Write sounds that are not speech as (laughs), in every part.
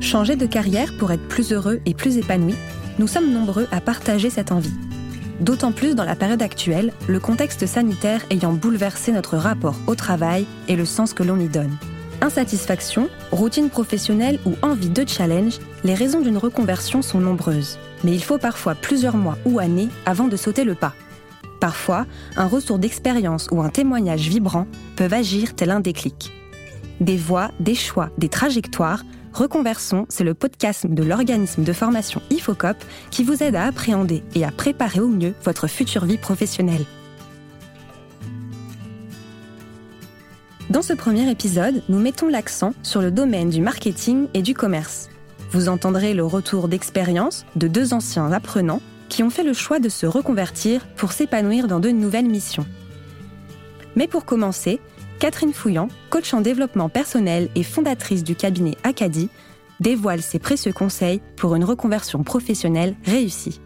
Changer de carrière pour être plus heureux et plus épanoui, nous sommes nombreux à partager cette envie. D'autant plus dans la période actuelle, le contexte sanitaire ayant bouleversé notre rapport au travail et le sens que l'on y donne. Insatisfaction, routine professionnelle ou envie de challenge, les raisons d'une reconversion sont nombreuses. Mais il faut parfois plusieurs mois ou années avant de sauter le pas. Parfois, un retour d'expérience ou un témoignage vibrant peuvent agir tel un déclic. Des voix, des choix, des trajectoires, Reconversion, c'est le podcast de l'organisme de formation IFOCOP qui vous aide à appréhender et à préparer au mieux votre future vie professionnelle. Dans ce premier épisode, nous mettons l'accent sur le domaine du marketing et du commerce. Vous entendrez le retour d'expérience de deux anciens apprenants qui ont fait le choix de se reconvertir pour s'épanouir dans de nouvelles missions. Mais pour commencer, Catherine Fouillant, coach en développement personnel et fondatrice du cabinet Acadie, dévoile ses précieux conseils pour une reconversion professionnelle réussie.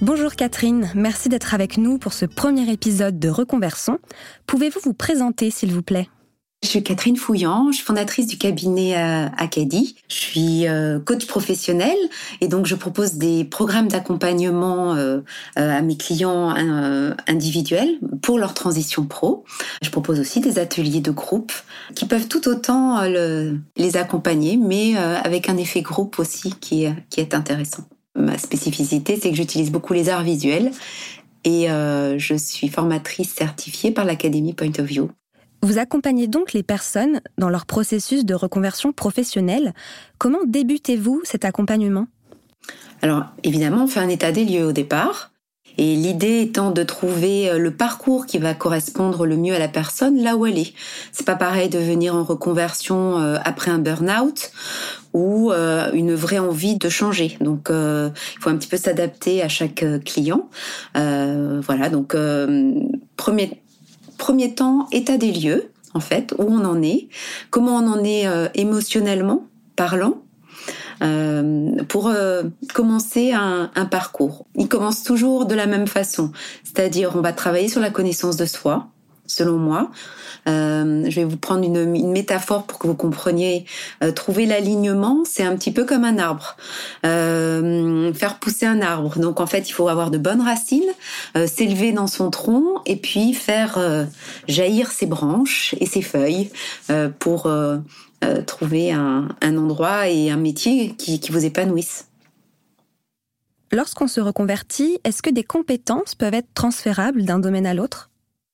Bonjour Catherine, merci d'être avec nous pour ce premier épisode de Reconversion. Pouvez-vous vous présenter s'il vous plaît? Je suis Catherine Fouillant, je suis fondatrice du cabinet euh, Acadie. Je suis euh, coach professionnel et donc je propose des programmes d'accompagnement euh, à mes clients individuels pour leur transition pro. Je propose aussi des ateliers de groupe qui peuvent tout autant les accompagner, mais avec un effet groupe aussi qui est intéressant. Ma spécificité, c'est que j'utilise beaucoup les arts visuels et je suis formatrice certifiée par l'Académie Point of View. Vous accompagnez donc les personnes dans leur processus de reconversion professionnelle. Comment débutez-vous cet accompagnement? Alors évidemment, on fait un état des lieux au départ. Et l'idée étant de trouver euh, le parcours qui va correspondre le mieux à la personne là où elle est. C'est pas pareil de venir en reconversion euh, après un burn-out ou euh, une vraie envie de changer. Donc il faut un petit peu s'adapter à chaque client. voilà, donc premier premier temps, état des lieux, en fait, où on en est, comment on en est euh, émotionnellement parlant, euh, pour euh, commencer un, un, parcours. Il commence toujours de la même façon, c'est-à-dire on va travailler sur la connaissance de soi, selon moi. Euh, je vais vous prendre une, métaphore pour que vous compreniez. Euh, trouver l'alignement, c'est un petit peu comme un arbre. Euh, faire pousser un arbre. Donc en fait, il faut avoir de bonnes racines, s'élever dans son tronc et puis faire jaillir ses branches et ses feuilles pour trouver un, endroit et un métier qui, qui vous épanouisse. Lorsqu'on se reconvertit, est-ce que des compétences peuvent être transférables d'un domaine à l'autre?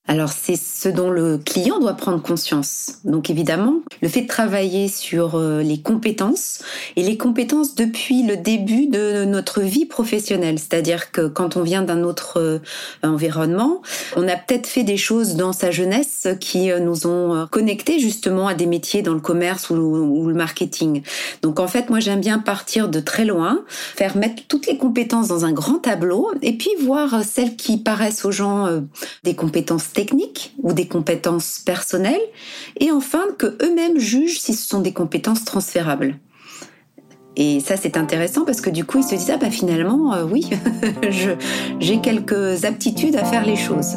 Alors c'est ce dont le client doit prendre conscience. Donc évidemment, le fait de travailler sur euh, les compétences et les compétences depuis le début de notre vie professionnelle, c'est-à-dire que quand on vient d'un autre euh, environnement, on a peut-être fait des choses dans sa jeunesse qui euh, nous ont connectés justement à des métiers dans le commerce ou, le marketing. Donc en fait, moi j'aime bien partir de très loin, faire mettre toutes les compétences dans un grand tableau et puis voir celles qui paraissent aux gens des compétences techniques ou des compétences personnelles, et enfin que eux-mêmes jugent si ce sont des compétences transférables. Et ça, c'est intéressant parce que du coup, ils se disent ah bah finalement, euh, oui, (laughs) j'ai quelques aptitudes à faire les choses.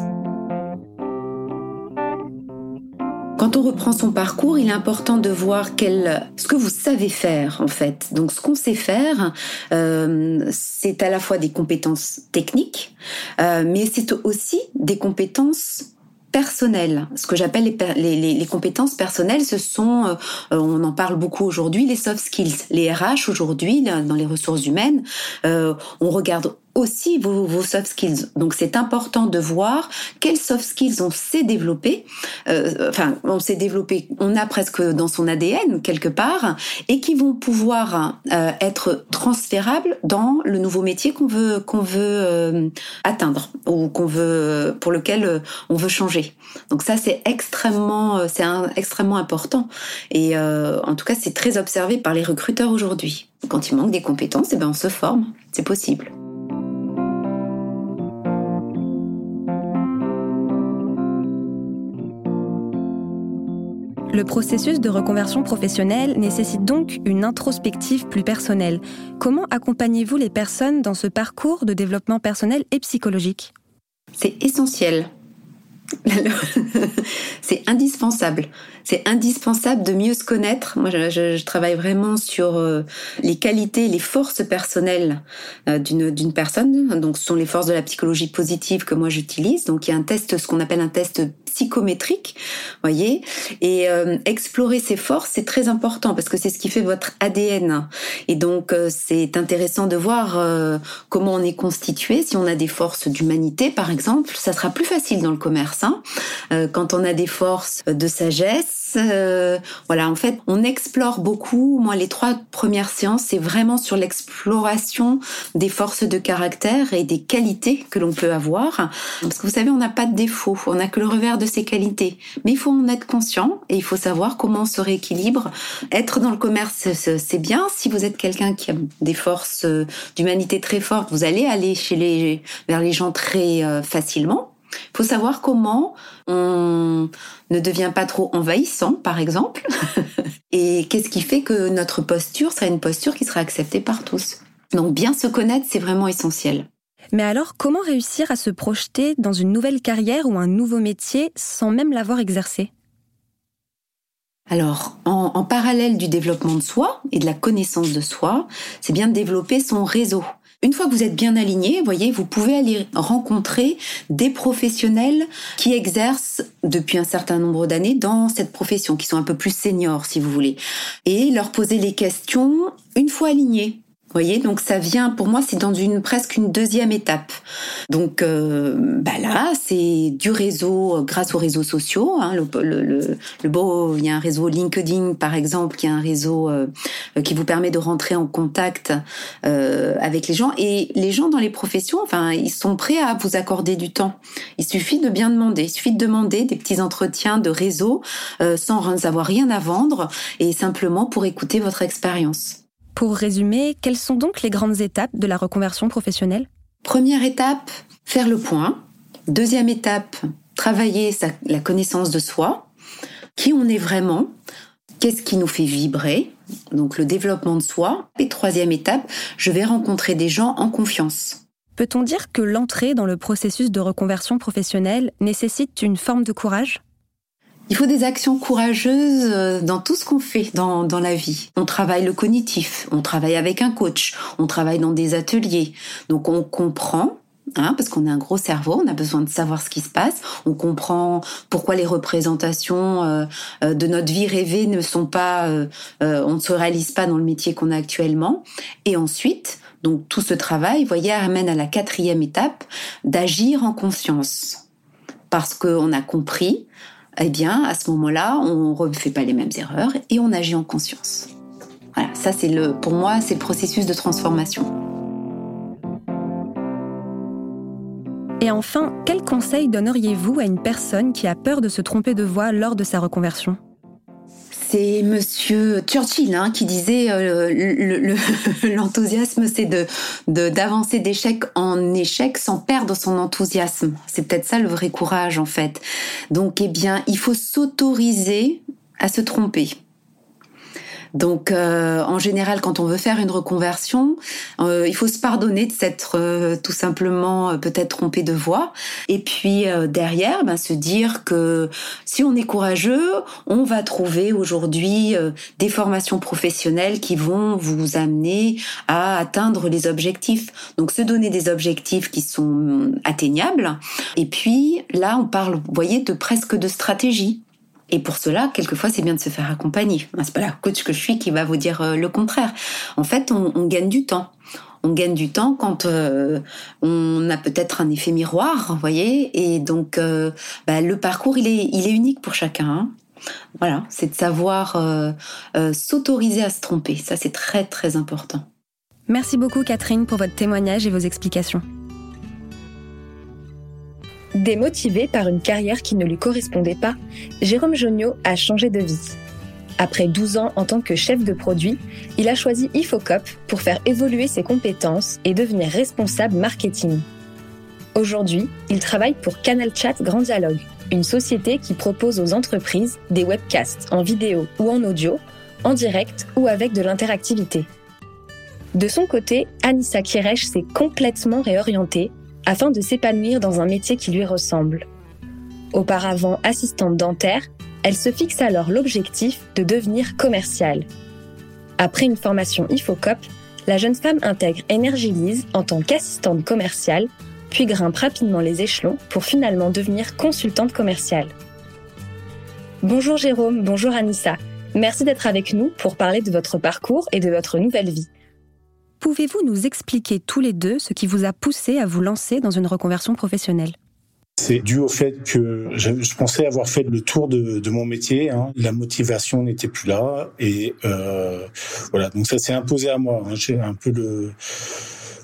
Quand on reprend son parcours, il est important de voir quel, ce que vous savez faire en fait. Donc ce qu'on sait faire, euh, c'est à la fois des compétences techniques, euh, mais c'est aussi des compétences personnelles. Ce que j'appelle les, compétences personnelles, ce sont, euh, on en parle beaucoup aujourd'hui, les soft skills. Les RH aujourd'hui, dans les ressources humaines, on regarde aussi vos, soft skills. Donc c'est important de voir quels soft skills on sait développer. Euh, enfin, on s'est développé, on a presque dans son ADN quelque part, et qui vont pouvoir euh, être transférables dans le nouveau métier qu'on veut qu'on veut euh, atteindre ou qu'on veut pour lequel euh, on veut changer. Donc ça c'est extrêmement c'est extrêmement important et en tout cas c'est très observé par les recruteurs aujourd'hui. Quand il manque des compétences, eh ben on se forme, c'est possible. Le processus de reconversion professionnelle nécessite donc une introspective plus personnelle. Comment accompagnez-vous les personnes dans ce parcours de développement personnel et psychologique? C'est essentiel. (laughs) c'est indispensable. C'est indispensable de mieux se connaître. Moi, je, travaille vraiment sur euh, les qualités, les forces personnelles euh, d'une personne. Donc, ce sont les forces de la psychologie positive que moi j'utilise. Donc, il y a un test, ce qu'on appelle un test psychométrique, voyez. Et euh, explorer ses forces, c'est très important parce que c'est ce qui fait votre ADN. Et donc, c'est intéressant de voir comment on est constitué. Si on a des forces d'humanité, par exemple, ça sera plus facile dans le commerce. Hein. quand on a des forces de sagesse, euh, voilà, en fait, on explore beaucoup. Moi, les trois premières séances, c'est vraiment sur l'exploration des forces de caractère et des qualités que l'on peut avoir. Parce que vous savez, on n'a pas de défaut, on n'a que le revers de ses qualités. Mais il faut en être conscient et il faut savoir comment on se rééquilibre. Être dans le commerce, c'est bien. Si vous êtes quelqu'un qui a des forces euh, d'humanité très fortes, vous allez aller chez les, vers les gens très euh, facilement. Il faut savoir comment on ne devient pas trop envahissant, par exemple, (laughs) et qu'est-ce qui fait que notre posture sera une posture qui sera acceptée par tous. Donc bien se connaître, c'est vraiment essentiel. Mais alors, comment réussir à se projeter dans une nouvelle carrière ou un nouveau métier sans même l'avoir exercé? Alors, en, parallèle du développement de soi et de la connaissance de soi, c'est bien de développer son réseau. Une fois que vous êtes bien aligné, voyez, vous pouvez aller rencontrer des professionnels qui exercent depuis un certain nombre d'années dans cette profession, qui sont un peu plus seniors, si vous voulez, et leur poser les questions une fois alignés voyez, donc ça vient pour moi, c'est dans une presque une deuxième étape. Donc euh, bah là, c'est du réseau euh, grâce aux réseaux sociaux. Hein, le, le, le, beau, il y a un réseau LinkedIn par exemple, qui est un réseau euh, qui vous permet de rentrer en contact euh, avec les gens. Et les gens dans les professions, enfin, ils sont prêts à vous accorder du temps. Il suffit de bien demander. Il suffit de demander des petits entretiens de réseau euh, sans avoir rien à vendre et simplement pour écouter votre expérience. Pour résumer, quelles sont donc les grandes étapes de la reconversion professionnelle? Première étape, faire le point. Deuxième étape, travailler la connaissance de soi, qui on est vraiment, qu'est-ce qui nous fait vibrer, donc le développement de soi. Et troisième étape, je vais rencontrer des gens en confiance. Peut-on dire que l'entrée dans le processus de reconversion professionnelle nécessite une forme de courage? Il faut des actions courageuses euh, dans tout ce qu'on fait dans, dans la vie. On travaille le cognitif, on travaille avec un coach, on travaille dans des ateliers. Donc on comprend Hein, parce qu'on a un gros cerveau, on a besoin de savoir ce qui se passe, on comprend pourquoi les représentations euh, euh, de notre vie rêvée ne sont pas, on ne se réalise pas dans le métier qu'on a actuellement. Et ensuite, donc tout ce travail, voyez, amène à la quatrième étape d'agir en conscience, parce qu'on a compris eh bien, à ce moment-là, on ne refait pas les mêmes erreurs et on agit en conscience. Voilà, ça c'est le, pour moi, c'est le processus de transformation. Et enfin, quel conseil donneriez-vous à une personne qui a peur de se tromper de voix lors de sa reconversion? C'est Monsieur Churchill hein, qui disait euh, (laughs) l'enthousiasme, c'est de d'avancer d'échec en échec sans perdre son enthousiasme. C'est peut-être ça le vrai courage en fait. Donc, eh bien, il faut s'autoriser à se tromper. Donc, euh, en général, quand on veut faire une reconversion, euh, il faut se pardonner de s'être euh, tout simplement peut-être trompé de voie. Et puis derrière, ben, se dire que si on est courageux, on va trouver aujourd'hui des formations professionnelles qui vont vous amener à atteindre les objectifs. Donc, se donner des objectifs qui sont atteignables. Et puis là, on parle, vous voyez, de presque de stratégie. Et pour cela, quelquefois, c'est bien de se faire accompagner. C'est pas la coach que je suis qui va vous dire euh, le contraire. En fait, on, gagne du temps. On gagne du temps quand euh, on a peut-être un effet miroir, vous voyez. Et donc, euh, bah, le parcours, il est, il est unique pour chacun. Hein. Voilà, c'est de savoir s'autoriser à se tromper. Ça, c'est très, très important. Merci beaucoup, Catherine, pour votre témoignage et vos explications. Démotivé par une carrière qui ne lui correspondait pas, Jérôme Joniot a changé de vie. Après 12 ans en tant que chef de produit, il a choisi Ifocop pour faire évoluer ses compétences et devenir responsable marketing. Aujourd'hui, il travaille pour Canal Chat Grand Dialogue, une société qui propose aux entreprises des webcasts en vidéo ou en audio, en direct ou avec de l'interactivité. De son côté, Anissa Kirech s'est complètement réorientée afin de s'épanouir dans un métier qui lui ressemble. Auparavant assistante dentaire, elle se fixe alors l'objectif de devenir commerciale. Après une formation IFOCOP, la jeune femme intègre Energilise en tant qu'assistante commerciale, puis grimpe rapidement les échelons pour finalement devenir consultante commerciale. Bonjour Jérôme, bonjour Anissa. Merci d'être avec nous pour parler de votre parcours et de votre nouvelle vie. Pouvez-vous nous expliquer tous les deux ce qui vous a poussé à vous lancer dans une reconversion professionnelle? C'est dû au fait que je, pensais avoir fait le tour de, mon métier. Hein. La motivation n'était plus là et euh, voilà. Donc ça s'est imposé à moi. Hein. J'ai un peu le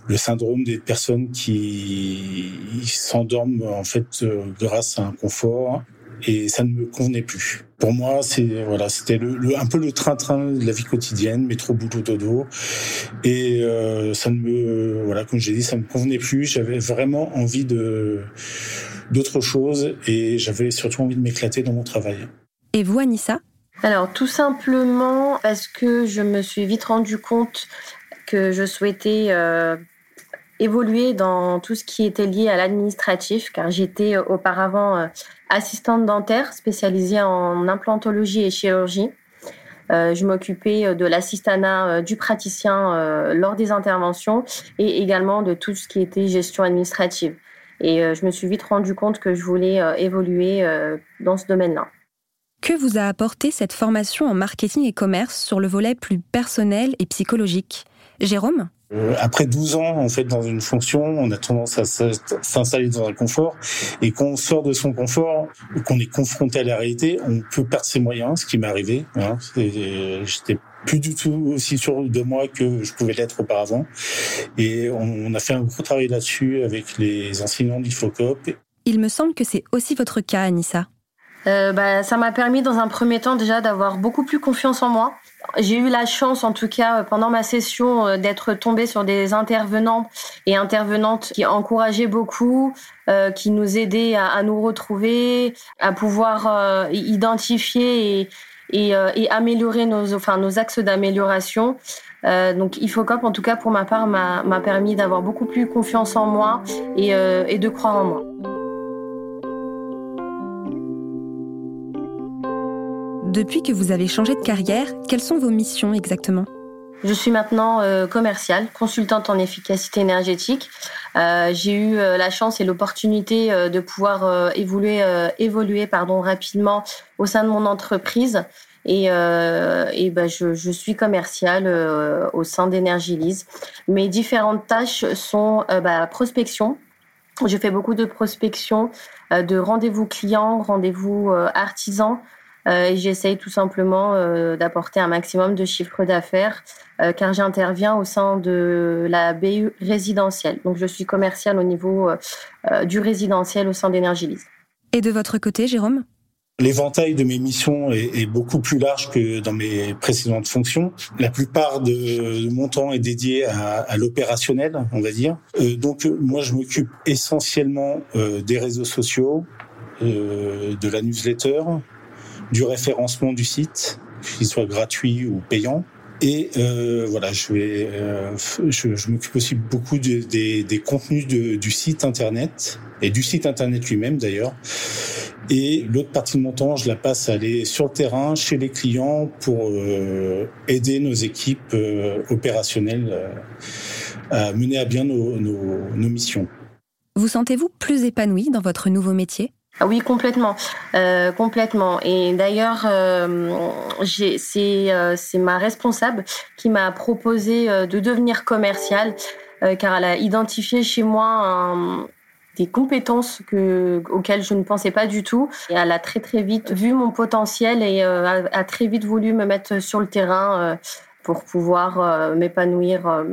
le syndrome des personnes qui s'endorment en fait euh, grâce à un confort et ça ne me convenait plus. Pour moi, c'est voilà, c'était le, un peu le train-train de la vie quotidienne, métro, boulot, dodo, et euh, ça ne me voilà, comme j'ai dit, ça me convenait plus. J'avais vraiment envie de d'autre chose et j'avais surtout envie de m'éclater dans mon travail. Et vous, Anissa? Alors, tout simplement parce que je me suis vite rendu compte que je souhaitais euh, évoluer dans tout ce qui était lié à l'administratif, car j'étais auparavant euh, assistante dentaire spécialisée en implantologie et chirurgie. Euh, je m'occupais euh, de l'assistanat euh, du praticien lors des interventions et également de tout ce qui était gestion administrative. Et je me suis vite rendu compte que je voulais évoluer dans ce domaine-là. Que vous a apporté cette formation en marketing et commerce sur le volet plus personnel et psychologique? Jérôme? euh, après 12 ans, en fait, dans une fonction, on a tendance à s'installer dans un confort. Et quand on sort de son confort, qu'on est confronté à la réalité, on peut perdre ses moyens, ce qui m'est arrivé. Hein. J'étais plus du tout aussi sûr de moi que je pouvais l'être auparavant. Et on a fait un gros travail là-dessus avec les enseignants d'IFOCOP. Il me semble que c'est aussi votre cas, Anissa. Euh, bah, ça m'a permis dans un premier temps déjà d'avoir beaucoup plus confiance en moi. J'ai eu la chance, en tout cas, pendant ma session, euh, d'être tombée sur des intervenants et intervenantes qui encourageaient beaucoup, euh, qui nous aidaient à, nous retrouver, à pouvoir identifier et, et, et, améliorer nos, enfin, nos axes d'amélioration. donc, IFOCOP, en tout cas, pour ma part, m'a permis d'avoir beaucoup plus confiance en moi et, et de croire en moi. Depuis que vous avez changé de carrière, quelles sont vos missions exactement? Je suis maintenant euh, commerciale, consultante en efficacité énergétique. Euh, j'ai eu euh, la chance et l'opportunité de pouvoir évoluer, évoluer pardon, rapidement au sein de mon entreprise. Et, et ben, je, suis commerciale au sein d'Energylise. Mes différentes tâches sont bah, prospection. Je fais beaucoup de prospection, de rendez-vous clients, rendez-vous artisans, j'essaye tout simplement euh, d'apporter un maximum de chiffre d'affaires euh, car j'interviens au sein de la BU résidentielle. Donc je suis commerciale au niveau du résidentiel au sein d'Energylise. Et de votre côté, Jérôme? L'éventail de mes missions est, beaucoup plus large que dans mes précédentes fonctions. La plupart de, mon temps est dédié à, l'opérationnel, on va dire. donc moi, je m'occupe essentiellement des réseaux sociaux, de la newsletter, du référencement du site, qu'il soit gratuit ou payant. Et euh, voilà, je vais, euh, je, m'occupe aussi beaucoup des, des contenus de, du site internet et du site internet lui-même d'ailleurs. Et l'autre partie de mon temps, je la passe à aller sur le terrain chez les clients pour euh, aider nos équipes euh, opérationnelles euh, à mener à bien nos, nos, nos missions. Vous sentez-vous plus épanoui dans votre nouveau métier? Oui, complètement, euh, complètement. Et d'ailleurs, euh, c'est euh, ma responsable qui m'a proposé euh, de devenir commerciale, euh, car elle a identifié chez moi des compétences que, auxquelles je ne pensais pas du tout. Et elle a très très vite vu mon potentiel et a, a, très vite voulu me mettre sur le terrain pour pouvoir m'épanouir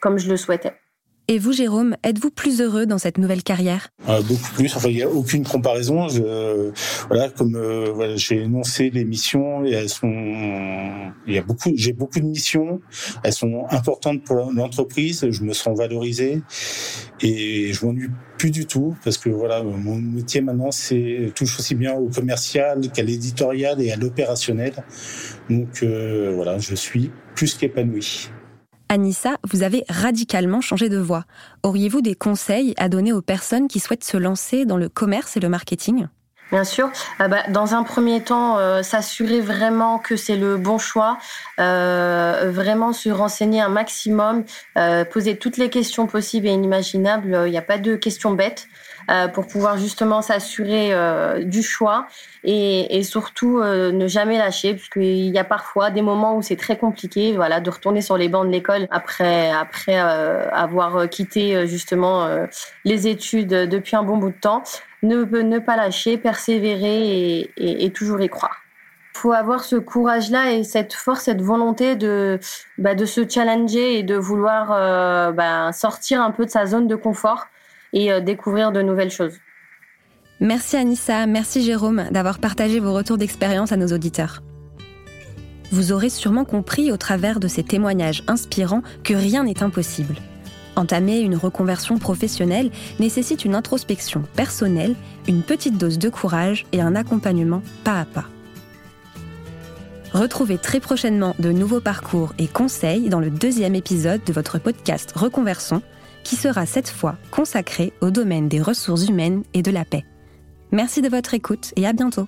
comme je le souhaitais. Et vous, Jérôme, êtes-vous plus heureux dans cette nouvelle carrière? Euh, Beaucoup plus. Enfin, il n'y a aucune comparaison. Voilà, comme euh, j'ai énoncé les missions, elles sont, il y a beaucoup, j'ai beaucoup de missions. Elles sont importantes pour l'entreprise. Je me sens valorisé et je m'ennuie plus du tout parce que voilà, mon métier maintenant, c'est touche aussi bien au commercial qu'à l'éditorial et à l'opérationnel. Donc euh, voilà, je suis plus qu'épanoui. Anissa, vous avez radicalement changé de voie. Auriez-vous des conseils à donner aux personnes qui souhaitent se lancer dans le commerce et le marketing? Bien sûr. Ah bah, dans un premier temps, euh, s'assurer vraiment que c'est le bon choix, euh, vraiment se renseigner un maximum, euh, poser toutes les questions possibles et inimaginables. Il n'y a pas de questions bêtes pour pouvoir justement s'assurer du choix et, et surtout ne jamais lâcher, puisqu'il y a parfois des moments où c'est très compliqué, voilà, de retourner sur les bancs de l'école après après avoir quitté justement les études depuis un bon bout de temps ne, pas lâcher, persévérer et, toujours y croire. Il faut avoir ce courage-là et cette force, cette volonté de, bah, se challenger et de vouloir euh, bah, sortir un peu de sa zone de confort et euh, découvrir de nouvelles choses. Merci Anissa, merci Jérôme d'avoir partagé vos retours d'expérience à nos auditeurs. Vous aurez sûrement compris au travers de ces témoignages inspirants que rien n'est impossible. Entamer une reconversion professionnelle nécessite une introspection personnelle, une petite dose de courage et un accompagnement pas à pas. Retrouvez très prochainement de nouveaux parcours et conseils dans le deuxième épisode de votre podcast Reconversion, qui sera cette fois consacré au domaine des ressources humaines et de la paix. Merci de votre écoute et à bientôt.